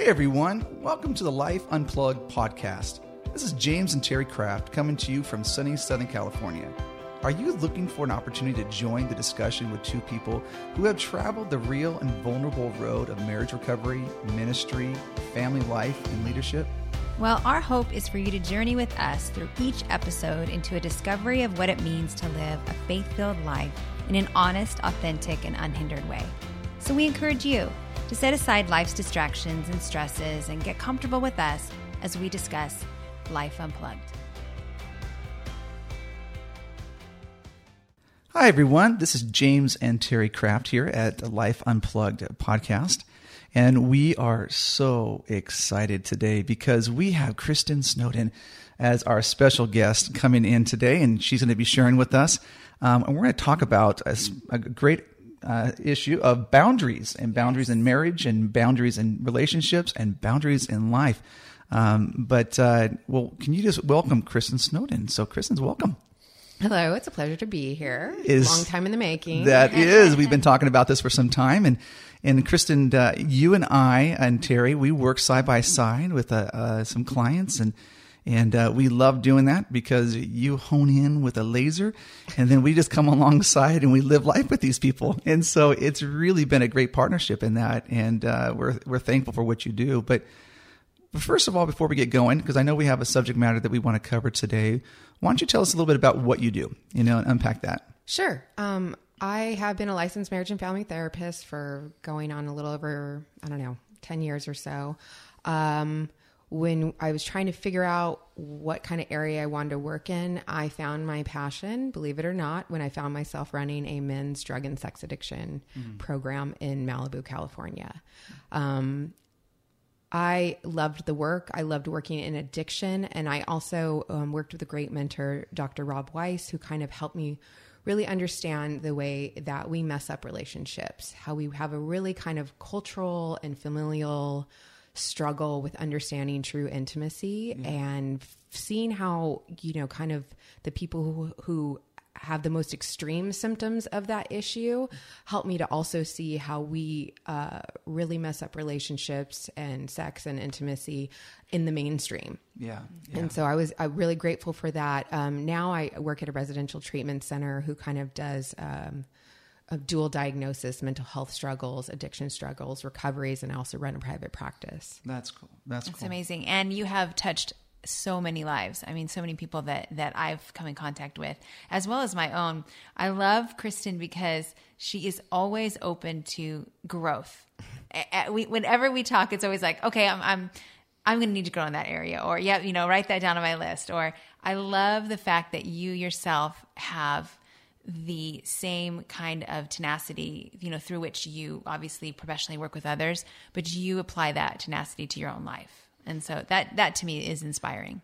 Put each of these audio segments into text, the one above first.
Hey everyone, welcome to the Life Unplugged podcast. This is James and Terry Kraft coming to you from sunny Southern California. Are you looking for an opportunity to join the discussion with two people who have traveled the real and vulnerable road of marriage recovery, ministry, family life, and leadership? Well, our hope is for you to journey with us through each episode into a discovery of what it means to live a faith filled life in an honest, authentic, and unhindered way. So we encourage you to set aside life's distractions and stresses and get comfortable with us as we discuss Life Unplugged. Hi, everyone. This is James and Terry Kraft here at the Life Unplugged podcast. And we are so excited today because we have Kristen Snowden as our special guest coming in today, and she's going to be sharing with us. Um, and we're going to talk about a, a great uh, issue of boundaries and boundaries in marriage and boundaries in relationships and boundaries in life. Um, but, uh, well, can you just welcome Kristen Snowden? So, Kristen's welcome. Hello, it's a pleasure to be here. Is- Long time in the making. That is, we've been talking about this for some time, and and Kristen, uh, you and I and Terry, we work side by side with uh, uh, some clients, and and uh, we love doing that because you hone in with a laser, and then we just come alongside and we live life with these people, and so it's really been a great partnership in that, and uh, we're we're thankful for what you do, but. First of all, before we get going, because I know we have a subject matter that we want to cover today, why don't you tell us a little bit about what you do, you know, and unpack that? Sure. Um, I have been a licensed marriage and family therapist for going on a little over, I don't know, 10 years or so. Um, when I was trying to figure out what kind of area I wanted to work in, I found my passion, believe it or not, when I found myself running a men's drug and sex addiction program in Malibu, California. Um, I loved the work. I loved working in addiction. And I also um, worked with a great mentor, Dr. Rob Weiss, who kind of helped me really understand the way that we mess up relationships, how we have a really kind of cultural and familial struggle with understanding true intimacy and seeing how, you know, kind of the people who, who have the most extreme symptoms of that issue help me to also see how we uh, really mess up relationships and sex and intimacy in the mainstream. Yeah. And so I was I'm really grateful for that. Um, now I work at a residential treatment center who kind of does um, a dual diagnosis, mental health struggles, addiction struggles, recoveries, and I also run a private practice. That's cool. That's It's cool. amazing. And you have touched so many lives. I mean, so many people that, that I've come in contact with, as well as my own. I love Kristen because she is always open to growth. A- a- we, whenever we talk, it's always like, okay, I'm, I'm, I'm going to need to grow in that area, or yeah, you know, write that down on my list. Or I love the fact that you yourself have the same kind of tenacity, you know, through which you obviously professionally work with others, but you apply that tenacity to your own life. And so that that to me is inspiring.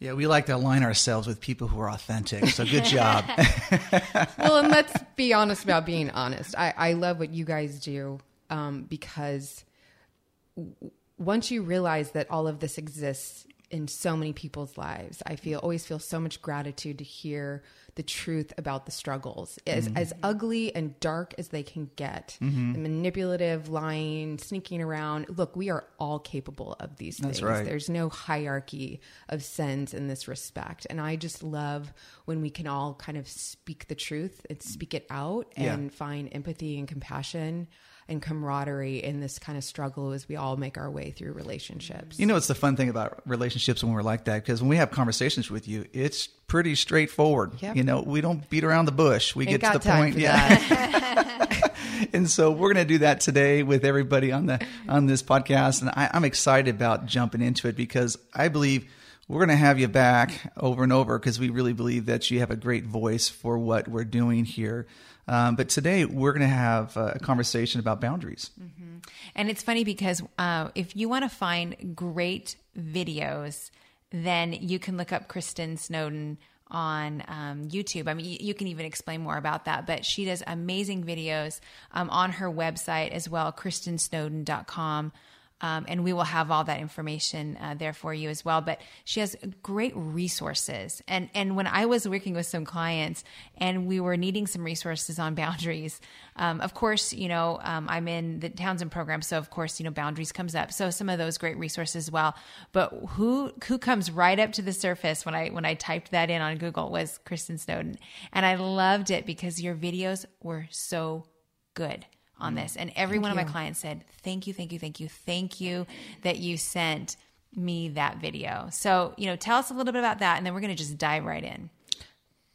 Yeah, we like to align ourselves with people who are authentic. So good job. well, and let's be honest about being honest. I, I love what you guys do um, because w- once you realize that all of this exists in so many people's lives, I feel always feel so much gratitude to hear the truth about the struggles, as mm-hmm. as ugly and dark as they can get, mm-hmm. the manipulative, lying, sneaking around. Look, we are all capable of these That's things. right. There's no hierarchy of sins in this respect. And I just love when we can all kind of speak the truth and mm. speak it out Yeah. and find empathy and compassion and camaraderie in this kind of struggle as we all make our way through relationships. You know, it's the fun thing about relationships when we're like that because when we have conversations with you, it's pretty straightforward. Yep. You know, we don't beat around the bush. We Ain't get to the point. Yeah. and so we're going to do that today with everybody on the on this podcast, and I, I'm excited about jumping into it because I believe we're going to have you back over and over because we really believe that you have a great voice for what we're doing here. Um, but today we're going to have a conversation about boundaries. And it's funny because uh, if you want to find great videos, then you can look up Kristen Snowden on um, YouTube. I mean, you, you can even explain more about that, but she does amazing videos um, on her website as well, kristensnowden.com. Um, and we will have all that information uh, there for you as well. But she has great resources. And and when I was working with some clients and we were needing some resources on boundaries, um, of course, you know, um, I'm in the Townsend program, so of course, you know, boundaries comes up. So some of those great resources as well. But who who comes right up to the surface when I when I typed that in on Google was Kristen Snowden, and I loved it because your videos were so good on this. And every Thank one of you. my clients said, "Thank you, thank you, thank you, thank you that you sent." me that video. So, you know, tell us a little bit about that and then we're going to just dive right in.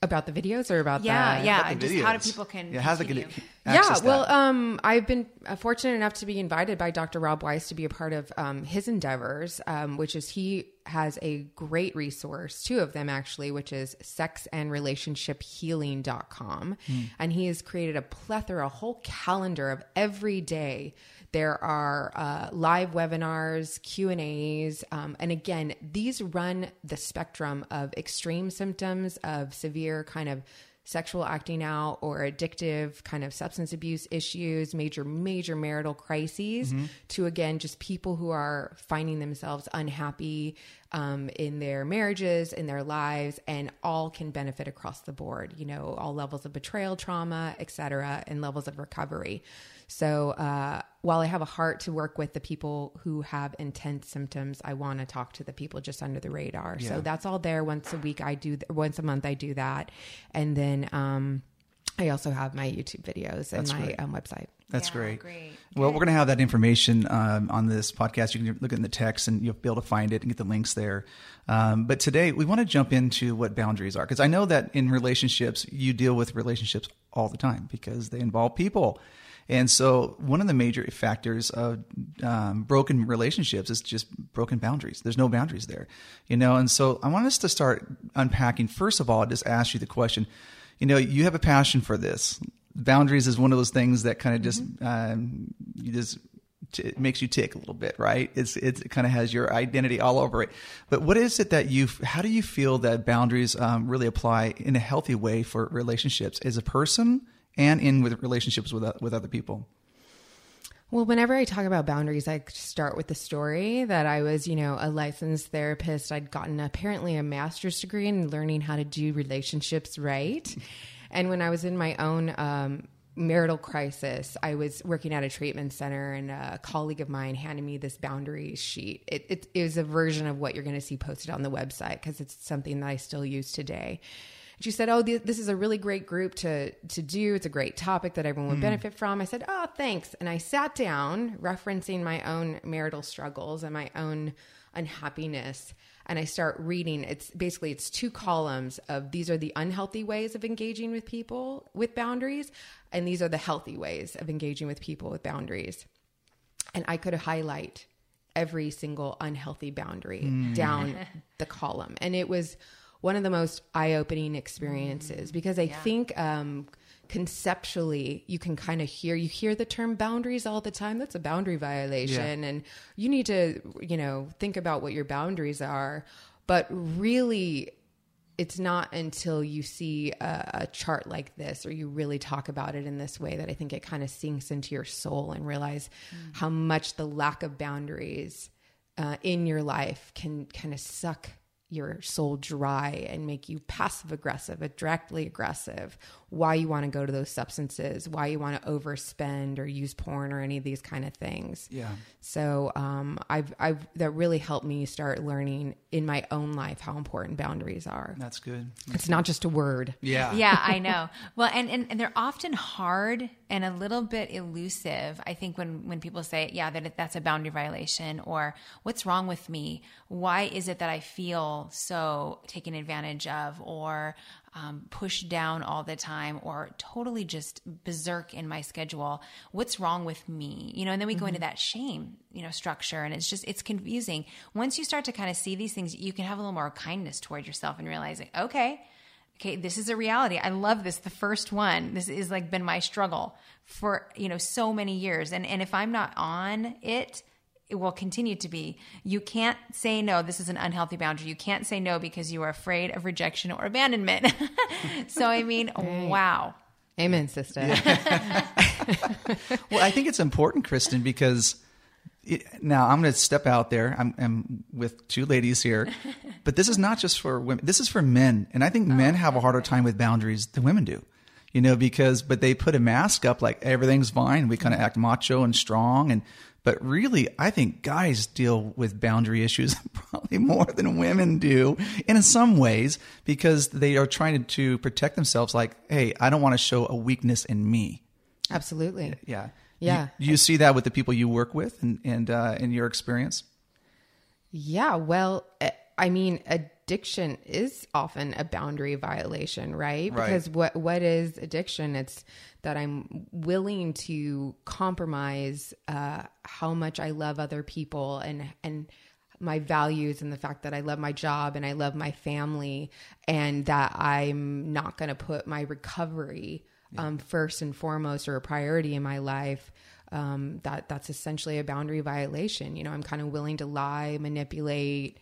About the videos or about Yeah, the, yeah. About the just how do people can yeah, how's it continue? gonna yeah well um i've been uh, fortunate enough to be invited by dr rob weiss to be a part of um, his endeavors um, which is he has a great resource two of them actually which is sex and relationship healing.com and he has created a plethora a whole calendar of every day there are uh, live webinars q and a's um, and again these run the spectrum of extreme symptoms of severe kind of sexual acting out or addictive kind of substance abuse issues, major, major marital crises, to again, just people who are finding themselves unhappy um, in their marriages, in their lives, and all can benefit across the board, you know, all levels of betrayal, trauma, et cetera, and levels of recovery. So uh, while I have a heart to work with the people who have intense symptoms, I want to talk to the people just under the radar. Yeah. So that's all there. Once a week, I do. Once a month, I do that, and then um, I also have my YouTube videos and That's my great. um, website. That's Yeah, great. great. Well, Good. we're going to have that information um, on this podcast. You can look in the text and you'll be able to find it and get the links there. Um, but today, we want to jump into what boundaries are because I know that in relationships, you deal with relationships all the time because they involve people. And so, one of the major factors of um, broken relationships is just broken boundaries. There's no boundaries there, you know. And so, I want us to start unpacking. First of all, just ask you the question. You know, you have a passion for this. Boundaries is one of those things that kind of just um, you just t- it makes you tick a little bit, right? It's, it's it kind of has your identity all over it. But what is it that you? How do you feel that boundaries um, really apply in a healthy way for relationships as a person and in with relationships with with other people? Well, whenever I talk about boundaries, I start with the story that I was, you know, a licensed therapist. I'd gotten apparently a master's degree in learning how to do relationships right. And when I was in my own um, marital crisis, I was working at a treatment center, and a colleague of mine handed me this boundary sheet. It, it, it was a version of what you're going to see posted on the website because it's something that I still use today. She said, "Oh, th- this is a really great group to to do. It's a great topic that everyone would hmm. benefit from." I said, "Oh, thanks." And I sat down, referencing my own marital struggles and my own unhappiness, and I start reading. It's basically it's two columns of these are the unhealthy ways of engaging with people with boundaries, and these are the healthy ways of engaging with people with boundaries. And I could highlight every single unhealthy boundary hmm. down the column. And it was one of the most eye opening experiences because I think um, conceptually you can kind of hear, you hear the term boundaries all the time. That's a boundary violation. And you need to, you know, think about what your boundaries are. But really, it's not until you see a, a chart like this or you really talk about it in this way that I think it kind of sinks into your soul and realize how much the lack of boundaries uh, in your life can kind of suck your soul dry and make you passive aggressive, directly aggressive, why you want to go to those substances, why you want to overspend or use porn or any of these kind of things. Yeah. So um, I've, I've that really helped me start learning in my own life how important boundaries are. That's good. It's not just a word. Yeah. yeah, I know. Well, and, and, and they're often hard and a little bit elusive. I think when, when people say, yeah, that that's a boundary violation or what's wrong with me? Why is it that I feel so taken advantage of or um, pushed down all the time or totally just berserk in my schedule? What's wrong with me? You know, and then we go into that shame, you know, structure and it's just, it's confusing. Once you start to kind of see these things, you can have a little more kindness toward yourself and realizing, okay, okay this is a reality i love this the first one this is like been my struggle for you know so many years and and if i'm not on it it will continue to be you can't say no this is an unhealthy boundary you can't say no because you are afraid of rejection or abandonment so i mean wow Amen, sister. Well, I think it's important, Kristen, because it, now I'm going to step out there. I'm, I'm with two ladies here, but this is not just for women. This is for men, and I think oh, men have a harder time with boundaries than women do. You know, because but they put a mask up like everything's fine. We kind of act macho and strong, and but really, I think guys deal with boundary issues probably more than women do, and in some ways because they are trying to protect themselves. Like, hey, I don't want to show a weakness in me. Absolutely. Yeah. Yeah. You, you see that with the people you work with and, and uh, in your experience? Yeah. Well, eh, I mean, addiction is often a boundary violation, right? Right. Because what what is addiction? It's that I'm willing to compromise uh, how much I love other people and and my values and the fact that I love my job and I love my family and that I'm not going to put my recovery um, first and foremost or a priority in my life. Um, that that's essentially a boundary violation. You know, I'm kind of willing to lie, manipulate,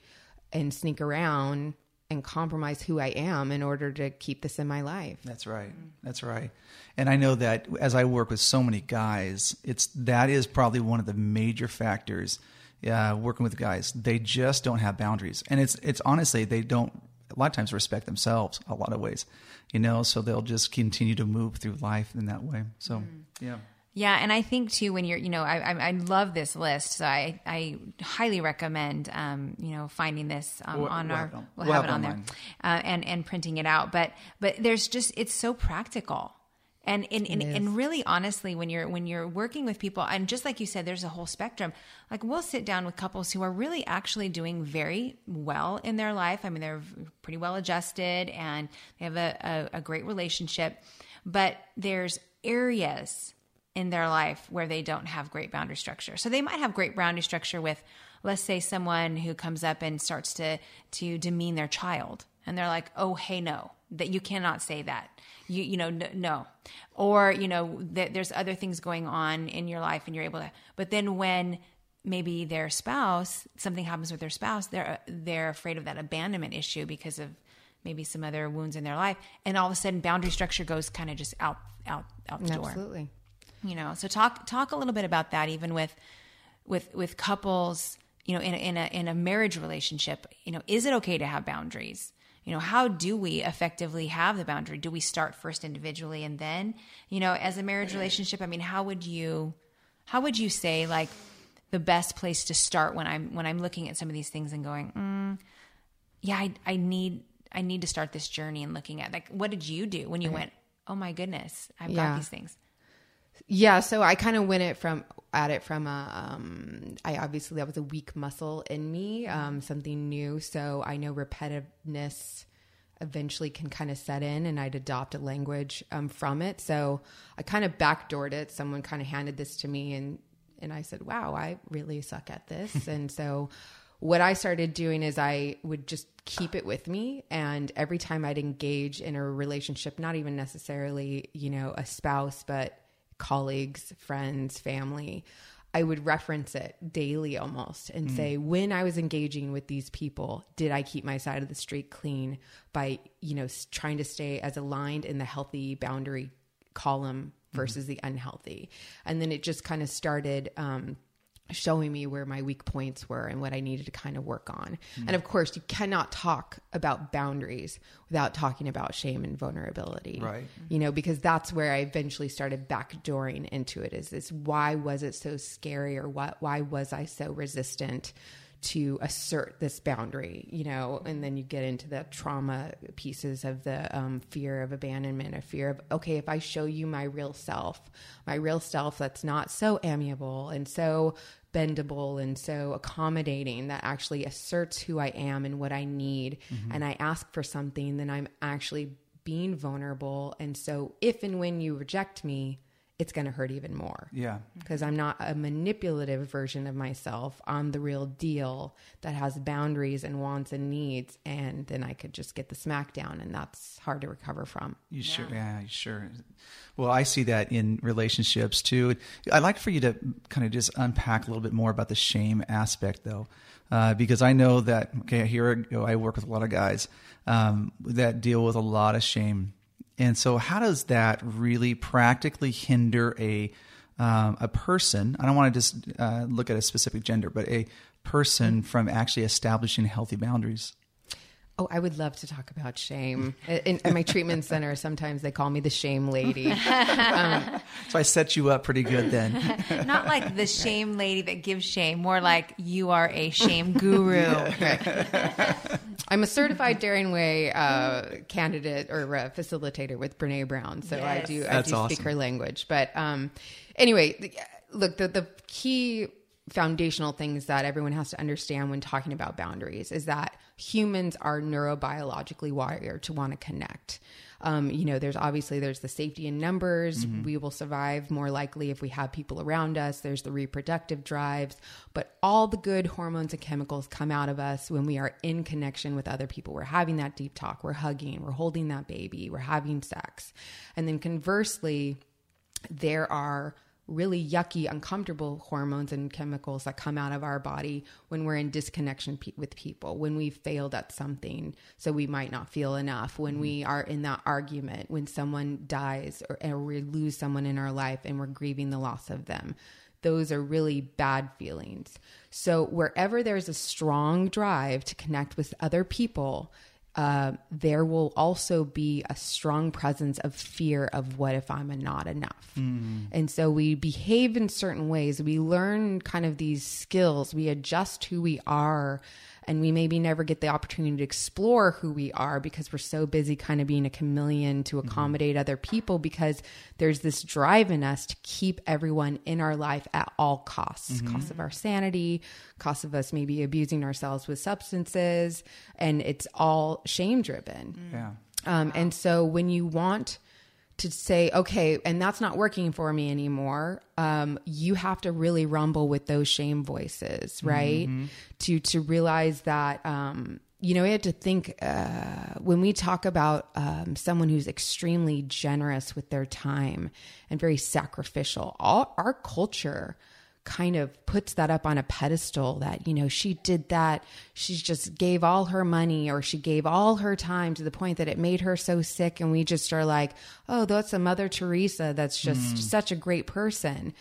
and sneak around and compromise who I am in order to keep this in my life. That's right. That's right. And I know that as I work with so many guys, it's that is probably one of the major factors. Uh, working with guys, they just don't have boundaries, and it's it's honestly they don't a lot of times respect themselves a lot of ways, you know. So they'll just continue to move through life in that way. So yeah. Yeah, and I think too when you're, you know, I, I, I love this list, so I, I highly recommend, um, you know, finding this um, We'll- on we'll our, we'll, we'll have, it on there, uh, and and printing it out. But but there's just it's so practical, and and and, and really honestly, when you're when you're working with people, and just like you said, there's a whole spectrum. Like we'll sit down with couples who are really actually doing very well in their life. I mean, they're pretty well adjusted and they have a, a, a great relationship, but there's areas in their life where they don't have great boundary structure. So they might have great boundary structure with, let's say, someone who comes up and starts to to demean their child, and they're like, "Oh, hey, no, that you cannot say that." You you know no, or you know that there's other things going on in your life, and you're able to. But then when maybe their spouse something happens with their spouse, they're they're afraid of that abandonment issue because of maybe some other wounds in their life, and all of a sudden boundary structure goes kind of just out out out the door Absolutely. You know so talk talk a little bit about that even with with with couples you know in a, in a in a marriage relationship you know is it okay to have boundaries? You know how do we effectively have the boundary? Do we start first individually and then you know as a marriage relationship i mean how would you how would you say like the best place to start when i'm when i'm looking at some of these things and going mm, yeah I, I need i need to start this journey and looking at like what did you do when you went oh my goodness i've Yeah. got these things Yeah, so I kind of went it from at it from a um I obviously that was a weak muscle in me, um something new, so I know repetitiveness eventually can kind of set in and I'd adopt a language um from it. So I kind of backdoored it. Someone kind of handed this to me and and I said, "Wow, I really suck at this." and so what I started doing is I would just keep it with me. And every time I'd engage in a relationship, not even necessarily, you know, a spouse, but colleagues, friends, family, I would reference it daily almost and say, when I was engaging with these people, did I keep my side of the street clean by, you know, trying to stay as aligned in the healthy boundary column versus the unhealthy? And then it just kind of started, um, showing me where my weak points were and what I needed to kind of work on. Hmm. And of course, you cannot talk about boundaries without talking about shame and vulnerability. Right. You know, because that's where I eventually started backdooring into it is this why was it so scary or what why was I so resistant to assert this boundary, you know, and then you get into the trauma pieces of the um, fear of abandonment, a fear of, okay, if I show you my real self, my real self that's not so amiable and so bendable and so accommodating that actually asserts who I am and what I need, and I ask for something, then I'm actually being vulnerable. And so if and when you reject me, it's going to hurt even more Yeah. because I'm not a manipulative version of myself. I'm the real deal that has boundaries and wants and needs. And then I could just get the smackdown, and that's hard to recover from. You sure? Yeah, you sure. Well, I see that in relationships too. I'd like for you to kind of just unpack a little bit more about the shame aspect, though, uh, because I know that. Okay, here I go. I work with a lot of guys um, that deal with a lot of shame, and so how does that really practically hinder a um, a person. I don't want to just uh, look at a specific gender, but a person from actually establishing healthy boundaries? Oh, I would love to talk about shame. In, in my treatment center, sometimes they call me the shame lady. Um, so I set you up pretty good then. Not like the shame lady that gives shame, more like you are a shame guru. I'm a certified Daring Way uh, candidate or uh, facilitator with Brene Brown, so yes. I do I do awesome. speak her language. But um, anyway, look the the key foundational things that everyone has to understand when talking about boundaries is that humans are neurobiologically wired to want to connect. Um, you know, there's obviously there's the safety in numbers. Mm-hmm. We will survive more likely if we have people around us. There's the reproductive drives, but all the good hormones and chemicals come out of us when we are in connection with other people. We're having that deep talk, we're hugging, we're holding that baby, we're having sex. And then conversely, there are really yucky, uncomfortable hormones and chemicals that come out of our body when we're in disconnection pe- with people, when we've failed at something, so we might not feel enough, when we mm-hmm. are in that argument, when someone dies or, or we lose someone in our life and we're grieving the loss of them. Those are really bad feelings. So, wherever there's a strong drive to connect with other people, uh, there will also be a strong presence of fear of what if I'm not enough. Mm. And so we behave in certain ways. We learn kind of these skills. We adjust who we are and we maybe never get the opportunity to explore who we are because we're so busy kind of being a chameleon to mm-hmm. accommodate mm-hmm. other people because there's this drive in us to keep everyone in our life at all costs mm-hmm. cost of our sanity cost of us maybe abusing ourselves with substances and it's all shame driven yeah um, wow. and so when you want to say, okay, and that's not working for me anymore. Um, you have to really rumble with those shame voices, right? Mm-hmm. To to realize that um, you know we have to think uh, when we talk about um, someone who's extremely generous with their time and very sacrificial. All our culture kind of puts that up on a pedestal that, you know, she did that. She just gave all her money or she gave all her time to the point that it made her so sick. And we just are like, oh, that's a Mother Teresa. That's just mm. such a great person.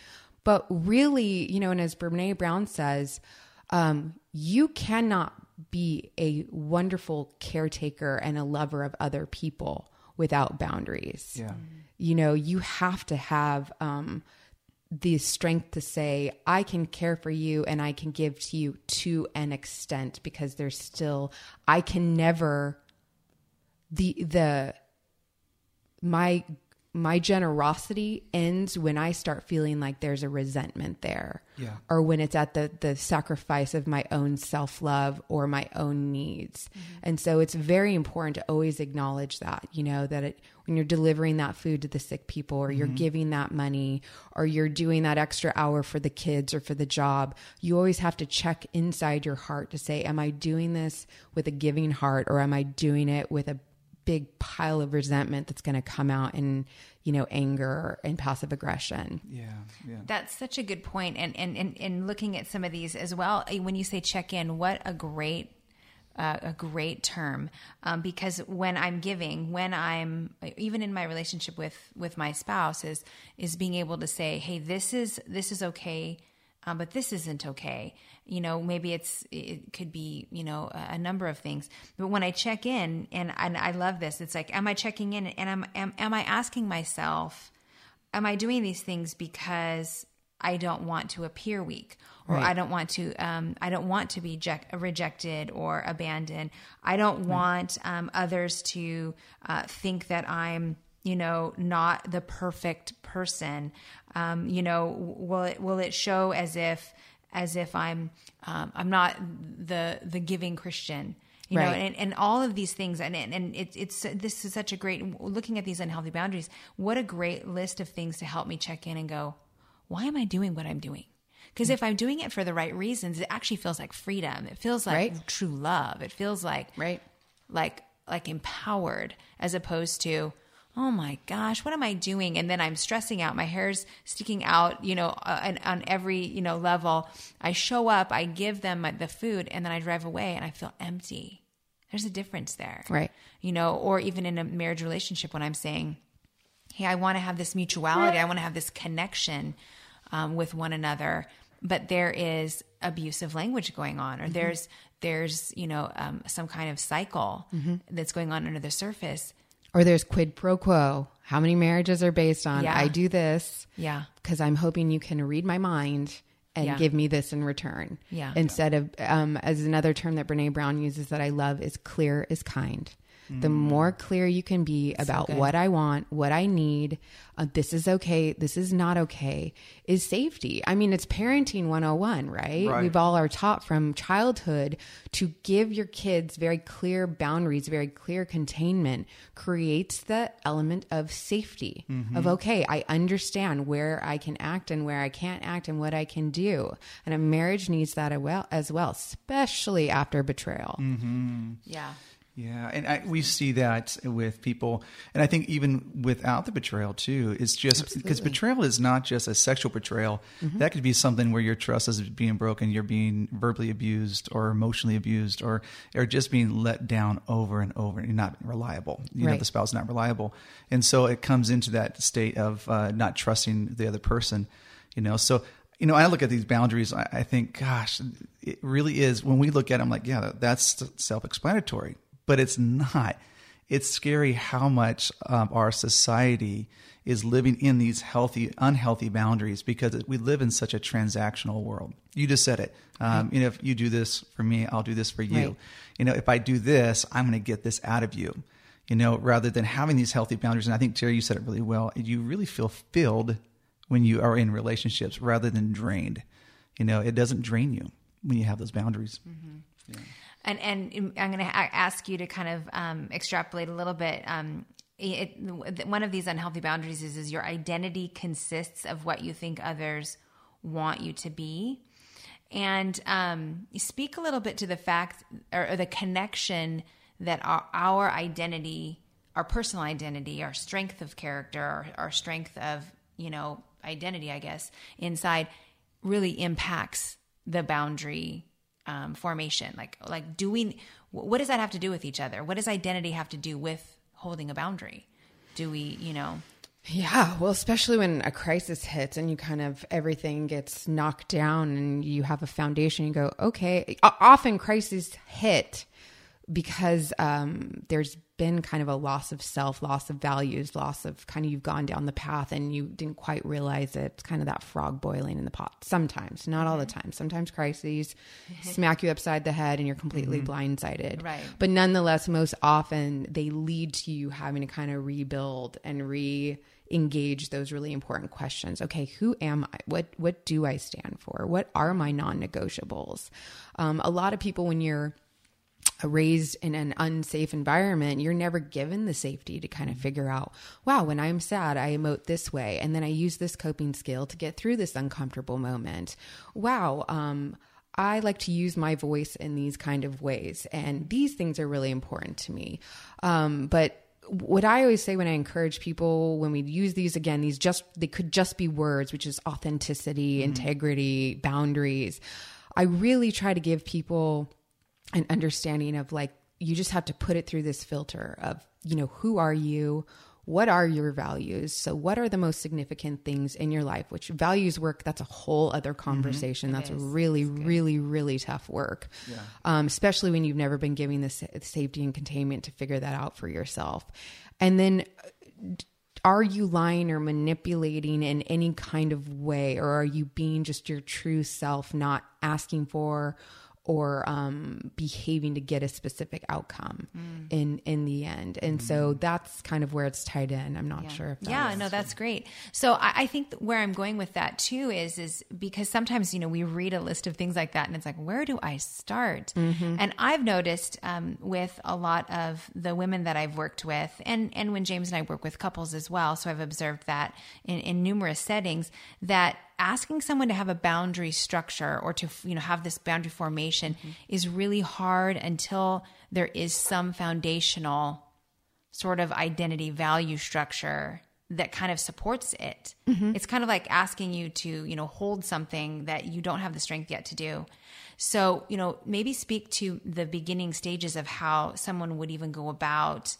But really, you know, and as Brene Brown says, um, you cannot be a wonderful caretaker and a lover of other people without boundaries. Yeah. You know, you have to have, um, the strength to say i can care for you and i can give to you to an extent because there's still i can never the the my my generosity ends when I start feeling like there's a resentment there. Yeah. Or when it's at the the sacrifice of my own self-love or my own needs. Mm-hmm. And so it's very important to always acknowledge that, you know, that it, when you're delivering that food to the sick people or you're mm-hmm. giving that money or you're doing that extra hour for the kids or for the job, you always have to check inside your heart to say, am I doing this with a giving heart or am I doing it with a big pile of resentment that's going to come out in you know anger and passive aggression. Yeah yeah. That's such a good point and and and, and looking at some of these as well eh, when you say check in what a great uh, a great term. Um, because when I'm giving, when I'm even in my relationship with with my spouse, is is being able to say, "Hey, this is this is okay um, but this isn't okay. You know, maybe it's it could be you know a, a, number of things. But when I check in, and and I love this, it's like, am I checking in, and am am, am I asking myself, am I doing these things because I don't want to appear weak, or right. I don't want to um, I don't want to be rejected or abandoned. I don't right. want um, others to uh, think that I'm you know not the perfect person. Um, you know will it will it show as if as if i'm um, i'm not the the giving christian? You right. know and, and all of these things and and it's it's this is such a great looking at these unhealthy boundaries what a great list of things to help me check in and go why am i doing what i'm doing? Because if i'm doing it for the right reasons it actually feels like freedom. It feels like right. true love. It feels like right. like like empowered as opposed to oh my gosh, what am I doing? And then I'm stressing out. My hair's sticking out, you know, uh, on every, you know, level. I show up, I give them the food, and then I drive away and I feel empty. There's a difference there. Right. You know, or even in a marriage relationship when I'm saying, hey, I want to have this mutuality, I want to have this connection. um, with one another, but there is abusive language going on, or Mm-hmm. there's there's you know um, some kind of cycle Mm-hmm. that's going on under the surface. Or there's quid pro quo. How many marriages are based on Yeah. I do this Yeah, because I'm hoping you can read my mind and Yeah. give me this in return. Yeah. Instead of, um, as another term that Brene Brown uses that I love is clear is kind. The mm. more clear you can be about good. what I want, what I need, uh, this is okay, this is not okay, is safety. I mean, it's parenting 101, right? Right. We've all are taught from childhood to give your kids very clear boundaries, very clear containment creates the element of safety of mm-hmm. okay, I understand where I can act and where I can't act and what I can do. And a marriage needs that as well, as well especially after betrayal. Mm-hmm. yeah, Yeah, and I, we see that with people, and I think even without the betrayal too, it's just because betrayal is not just a sexual betrayal. That could be something where your trust is being broken, you're being verbally abused or emotionally abused, or or just being let down over and over, and you're not reliable. You know, the spouse is not reliable, and so it comes into that state of uh, not trusting the other person. You know, so you know, I look at these boundaries. I, I think, gosh, it really is. When we look at them, like, yeah, that's self-explanatory, but it's not. It's scary how much um, our society is living in these healthy, unhealthy boundaries because we live in such a transactional world. You just said it. Um, You know, if you do this for me, I'll do this for you. Right. You know, if I do this, I'm going to get this out of you. You know, rather than having these healthy boundaries. And I think Terry, you said it really well. You really feel filled when you are in relationships rather than drained. You know, it doesn't drain you when you have those boundaries. And and I'm going to ask you to kind of um, extrapolate a little bit. Um, it, one of these unhealthy boundaries is, is your identity consists of what you think others want you to be. And um, speak a little bit to the fact or, or the connection that our, our identity, our personal identity, our strength of character, our, our strength of, you know, identity, I guess, inside really impacts the boundary um, formation. Like, like, do we, what does that have to do with each other? What does identity have to do with holding a boundary? Do we, you know, Yeah, well, especially when a crisis hits and you kind of everything gets knocked down and you have a foundation, you go, okay. Often crises hit because um, there's been kind of a loss of self, loss of values, loss of kind of you've gone down the path and you didn't quite realize it. It's kind of that frog boiling in the pot. Sometimes, not all the time. Sometimes crises smack you upside the head and you're completely blindsided. Right. But nonetheless, most often they lead to you having to kind of rebuild and re engage those really important questions. Okay, who am I? What what do I stand for? What are my non-negotiables? Um, a lot of people, when you're raised in an unsafe environment, you're never given the safety to kind of figure out, wow, when I'm sad, I emote this way. And then I use this coping skill to get through this uncomfortable moment. Wow. Um, I like to use my voice in these kind of ways. And these things are really important to me. Um, but what I always say when I encourage people when we use these again, these just they could just be words, which is authenticity, integrity, boundaries. I really try to give people an understanding of like you just have to put it through this filter of you know who are you? What are your values? So what are the most significant things in your life? Which values work that's a whole other conversation. That's really really really tough work. Um, especially when you've never been given the sa- safety and containment to figure that out for yourself. And then are you lying or manipulating in any kind of way? Or are you being just your true self not asking for or um, behaving to get a specific outcome in in the end. And so that's kind of where it's tied in. I'm not sure if that yeah no that's great. So I, I think where i'm going with that too is is because sometimes you know we read a list of things like that and it's like where do i start? And i've noticed um, with a lot of the women that i've worked with and and when james and i work with couples as well so i've observed that in, in numerous settings that asking someone to have a boundary structure or to you know have this boundary formation mm-hmm. is really hard until there is some foundational sort of identity value structure that kind of supports it. Mm-hmm. It's kind of like asking you to, you know, hold something that you don't have the strength yet to do. So, you know, maybe speak to the beginning stages of how someone would even go about,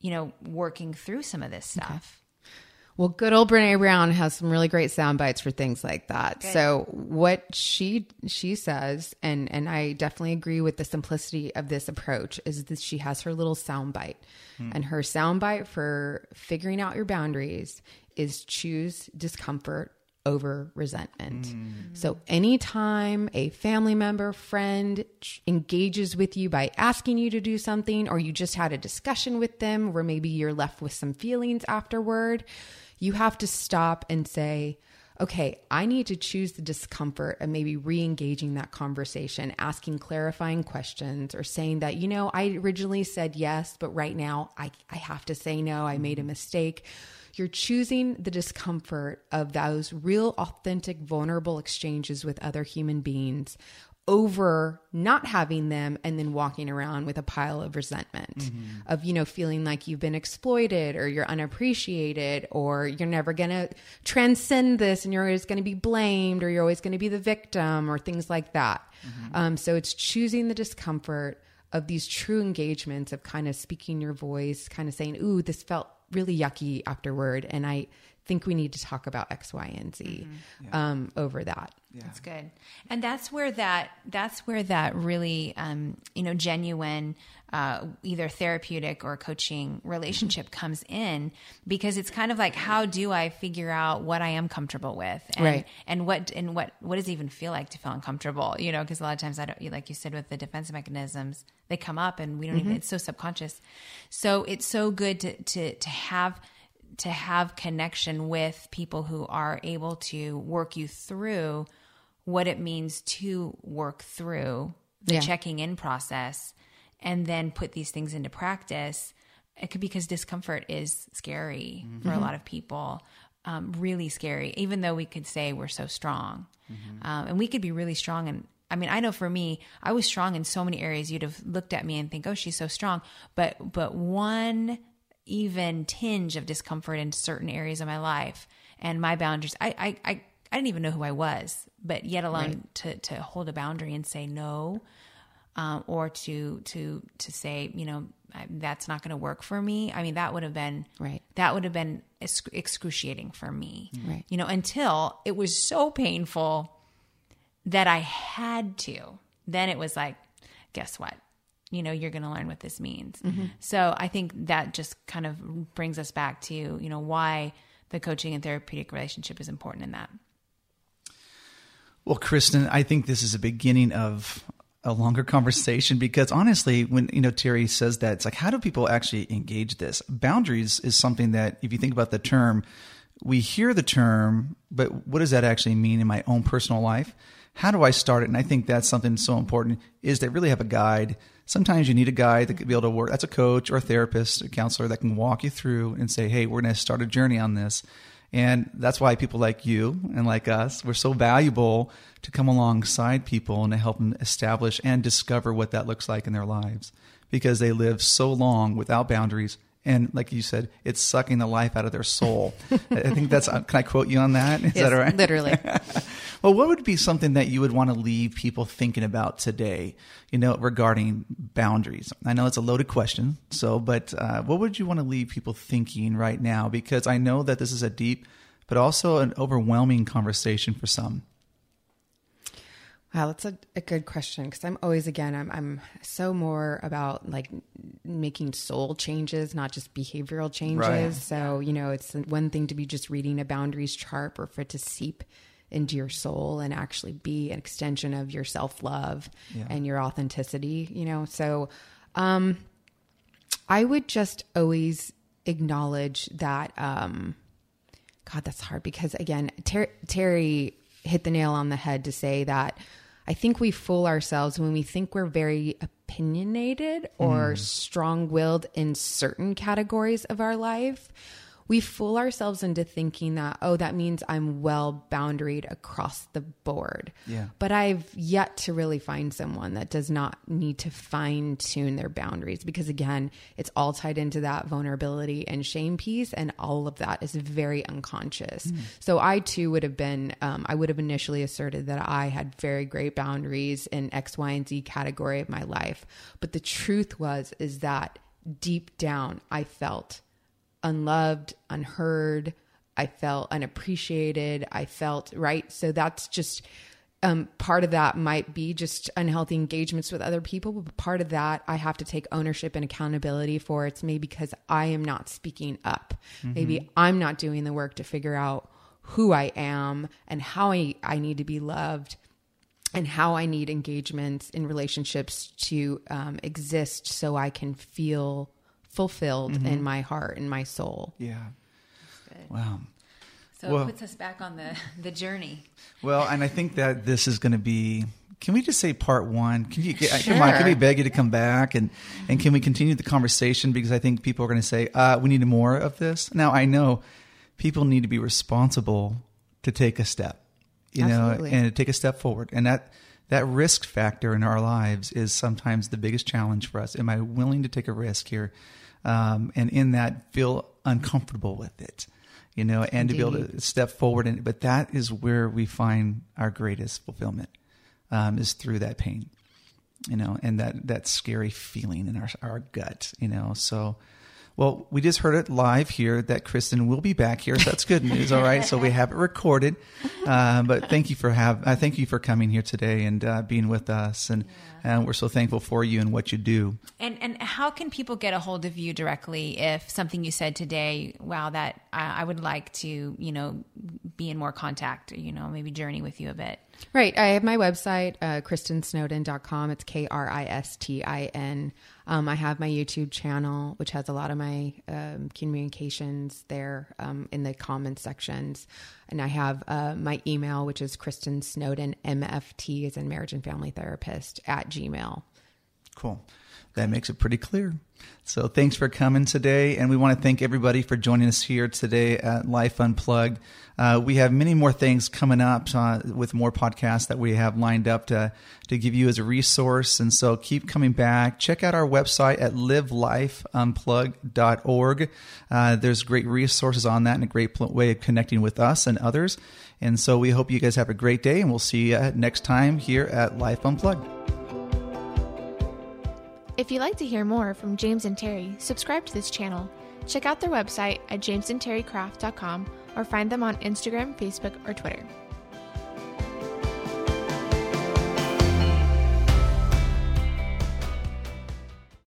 you know, working through some of this stuff. Well, good old Brene Brown has some really great sound bites for things like that. So what she she says, and and I definitely agree with the simplicity of this approach, is that she has her little sound bite, hmm. and her sound bite for figuring out your boundaries is choose discomfort over resentment. Hmm. So anytime a family member, friend ch- engages with you by asking you to do something, or you just had a discussion with them where maybe you're left with some feelings afterward, you have to stop and say, okay, I need to choose the discomfort of maybe re engaging that conversation, asking clarifying questions, or saying that, you know, I originally said yes, but right now I, I have to say no, I made a mm-hmm. mistake. You're choosing the discomfort of those real, authentic, vulnerable exchanges with other human beings over not having them and then walking around with a pile of resentment of you know feeling like you've been exploited or you're unappreciated or you're never going to transcend this and you're always going to be blamed or you're always going to be the victim or things like that. Um, so it's choosing the discomfort of these true engagements of kind of speaking your voice kind of saying ooh this felt really yucky afterward and i think we need to talk about x y and z um, over that. That's good, and that's where that that's where that really um, you know genuine uh, either therapeutic or coaching relationship comes in because it's kind of like how do I figure out what I am comfortable with? And Right. and what and what what does it even feel like to feel uncomfortable? You know because a lot of times I don't like you said with the defense mechanisms they come up and we don't even it's so subconscious. So it's so good to to to have to have connection with people who are able to work you through what it means to work through the Yeah. checking in process and then put these things into practice it could because discomfort is scary for a lot of people um, really scary even though we could say we're so strong. Um, and we could be really strong and i mean i know for me i was strong in so many areas. You'd have looked at me and think oh she's so strong. But but one even tinge of discomfort in certain areas of my life and my boundaries. I i i, I didn't even know who i was but yet alone to to hold a boundary and say no um, or to to to say you know I- that's not going to work for me. I mean that would have been Right. that would have been exc- excruciating for me. Right. you know until it was so painful that i had to. Then it was like guess what you know you're going to learn what this means mm-hmm. so i think that just kind of brings us back to you know why the coaching and therapeutic relationship is important in that Well, Kristen, I think this is a beginning of a longer conversation because honestly, when you know Terry says that, it's like, how do people actually engage this? Boundaries is something that, if you think about the term, we hear the term, but what does that actually mean in my own personal life? How do I start it? And I think that's something so important is they really have a guide. Sometimes you need a guy that could be able to work. That's a coach or a therapist, a counselor that can walk you through and say, "Hey, we're going to start a journey on this." And that's why people like you and like us, we're so valuable to come alongside people and to help them establish and discover what that looks like in their lives because they live so long without boundaries. And like you said, it's sucking the life out of their soul. I think that's, can I quote you on that? Is Yes, that all right? literally Well, what would be something that you would want to leave people thinking about today, you know, regarding boundaries? I know it's a loaded question, so, but uh, what would you want to leave people thinking right now? Because I know that this is a deep, but also an overwhelming conversation for some. Wow, that's a, a good question because I'm always again I'm I'm so more about like making soul changes, not just behavioral changes. Right. So you know, it's one thing to be just reading a boundaries chart, or for it to seep into your soul and actually be an extension of your self love Yeah. and your authenticity. You know, so um, I would just always acknowledge that. Um, God, that's hard because again, Ter- Terry hit the nail on the head to say that I think we fool ourselves when we think we're very opinionated or hmm. strong willed in certain categories of our life. We fool ourselves into thinking that, oh, that means I'm well boundaried across the board. Yeah. But I've yet to really find someone that does not need to fine tune their boundaries because, again, it's all tied into that vulnerability and shame piece. And all of that is very unconscious. So I too would have been, um, I would have initially asserted that I had very great boundaries in X, Y, and Z category of my life. But the truth was, is that deep down, I felt unloved, unheard. I felt unappreciated. I felt right. So that's just um, part of that might be just unhealthy engagements with other people, but part of that I have to take ownership and accountability for. It's maybe because I am not speaking up. Mm-hmm. Maybe I'm not doing the work to figure out who I am and how I, I need to be loved and how I need engagements in relationships to um, exist so I can feel fulfilled mm-hmm. in my heart and my soul. Yeah. Wow. So well, it puts us back on the, the journey. Well, and I think that this is going to be. Can we just say part one? Can you sure. come on? Can we beg you to come back and and can we continue the conversation because I think people are going to say uh, we need more of this. Now I know people need to be responsible to take a step, you Absolutely. know, and to take a step forward, and that that risk factor in our lives is sometimes the biggest challenge for us. Am I willing to take a risk here, um, and in that feel uncomfortable with it? you know, and Indeed. to be able to step forward. And but that is where we find our greatest fulfillment um, is through that pain, you know, and that that scary feeling in our our gut, you know. So well, we just heard it live here that Kristin will be back here, so that's good news. All right, so we have it recorded. Uh, but thank you for have uh, thank you for coming here today and uh, being with us, and. And we're so thankful for you and what you do. And and how can people get a hold of you directly if something you said today? Wow, that I, I would like to you know be in more contact. You know, maybe journey with you a bit. Right. I have my website, uh, kristinsnowden.com. It's K R I S T I N. Um, I have my YouTube channel, which has a lot of my um, communications there um, in the comments sections. And I have uh, my email, which is Kristin Snowden, MFT, is in marriage and family therapist Gmail. Cool that makes it pretty clear. So thanks for coming today. And we want to thank everybody for joining us here today at Life Unplugged. Uh, we have many more things coming up uh, with more podcasts that we have lined up to, to give you as a resource. And so keep coming back. Check out our website at livelifeunplugged.org. Uh, there's great resources on that and a great way of connecting with us and others. And so we hope you guys have a great day and we'll see you next time here at Life Unplugged. If you'd like to hear more from James and Terry, subscribe to this channel. Check out their website at jamesandterrycraft.com or find them on Instagram, Facebook, or Twitter.